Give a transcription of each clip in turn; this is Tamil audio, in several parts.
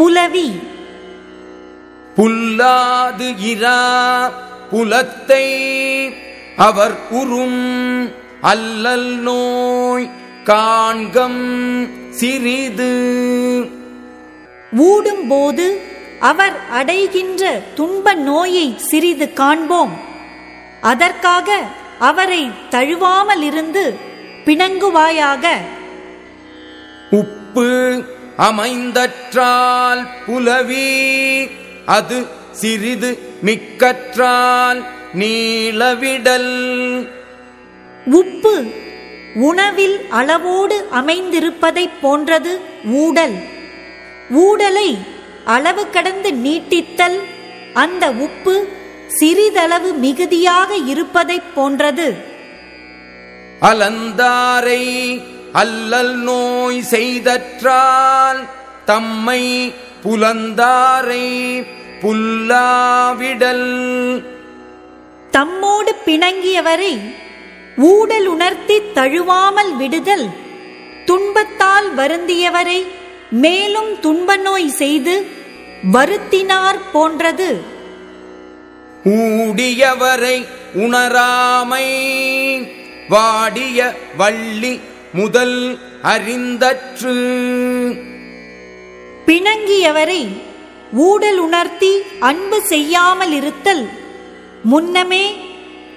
புலவி. புல்லாது இரா புலத்தை அவர் உறும் அல்லல் நோய் காண்கம் சிறிது. ஊடும்போது அவர் அடைகின்ற துன்ப நோயை சிறிது காண்போம். அதற்காக அவரை தழுவாமல் இருந்து பிணங்குவாயாக. உப்பு அமைந்தற்றால் புலவி அது சிறிது மிக்கற்றால் நீளவிடல். உப்பு உணவில் அளவோடு அமைந்திருப்பதைப் போன்றது ஊடல். ஊடலை அளவு கடந்து நீட்டித்தல் அந்த உப்பு சிறிதளவு மிகுதியாக இருப்பதைப் போன்றது. அலந்தாரை அல்லல் நோய் செய்தற்றால் தம்மை புலந்தாரை புல்லாவிடல். தம்மோடு பிணங்கியவரை ஊடல் உணர்த்தி தழுவாமல் விடுதல். துன்பத்தால் வருந்தியவரை மேலும் துன்ப நோய் செய்து வருத்தினார் போன்றது. ஊடியவரை உணராமை வாடிய வள்ளி முதல் அறிந்தற்று. பிணங்கியவரை ஊடல் உணர்த்தி அன்பு செய்யாமல் இருத்தல் முன்னமே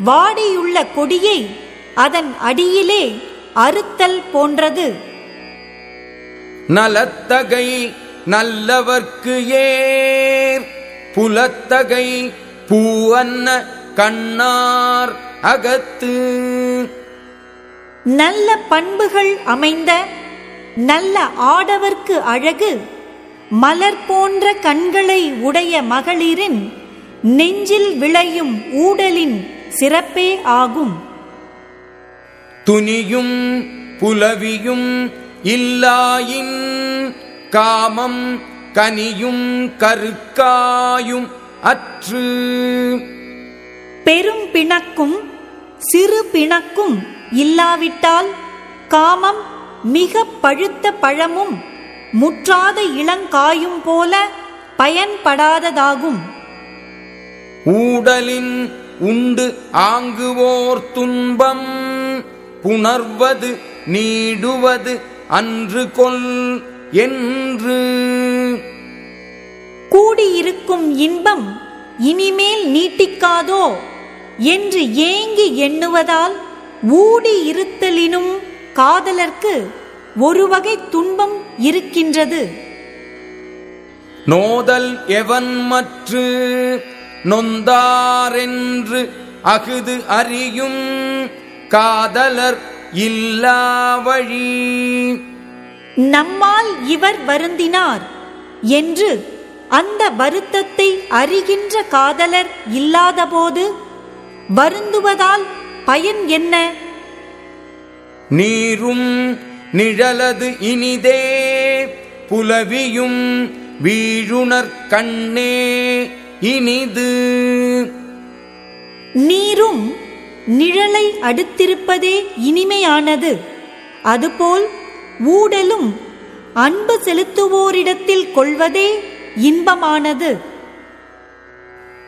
வாடியுள்ள கொடியை அதன் அடியிலே அறுத்தல் போன்றது. நலத்தகை நல்லவர்க்கு ஏர் புலத்தகை பூவன்ன கண்ணார் அகத்து. நல்ல பண்புகள் அமைந்த நல்ல ஆடவர்க்கு அழகு மலர் போன்ற கண்களை உடைய மகளிரின் நெஞ்சில் விளையும் ஊடலின் சிறப்பே ஆகும். துனியும் புலவியும் இல்லாயின் காமம் கனியும் கருக்காயும் அற்று. பெரும் பிணக்கும் சிறு பிணக்கும் இல்லாவிட்டால் காமம் மிக பழுத்த பழமும் முற்றாத இளங்காயும் போல பயன்படாததாகும். ஊடலின் உண்டு ஆங்குவோர் துன்பம் புணர்வது நீடுவது அன்று கொல் என்று. கூடியிருக்கும் இன்பம் இனிமேல் நீட்டிக்காதோ என்று ஏங்கி எண்ணுவதால் ஊடி இருத்தலினும் காதலர்க்கு ஒரு வகை துன்பம் இருக்கின்றது. நோதல் எவன் மற்று நொந்தாரென்று அகுது அறியும் காதலர் இல்லா வழி. நம்மால் இவர் வருந்தினார் என்று அந்த வருத்தத்தை அறிகின்ற காதலர் இல்லாதபோது வருந்துவதால் பயன் என்ன? நீரும் நிழலது இனிதே புலவியும் வீழுணர் கண்ணே இனிது. நீரும் நிழலை அடுத்திருப்பதே இனிமையானது. அதுபோல் ஊடலும் அன்பு செலுத்துவோரிடத்தில் கொள்வதே இன்பமானது.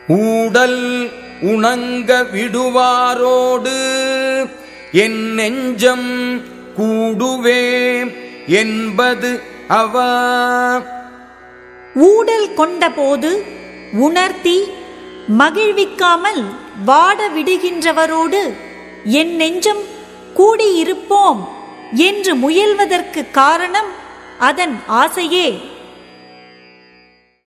ஊடல் உணங்க விடுவாரோடு. என் நெஞ்சம் கூடுவே என்பது அவா. ஊடல் கொண்டபோது உணர்த்தி மகிழ்விக்காமல் வாட விடுகின்றவரோடு என் நெஞ்சம் கூடியிருப்போம் என்று முயல்வதற்கு காரணம் அதன் ஆசையே.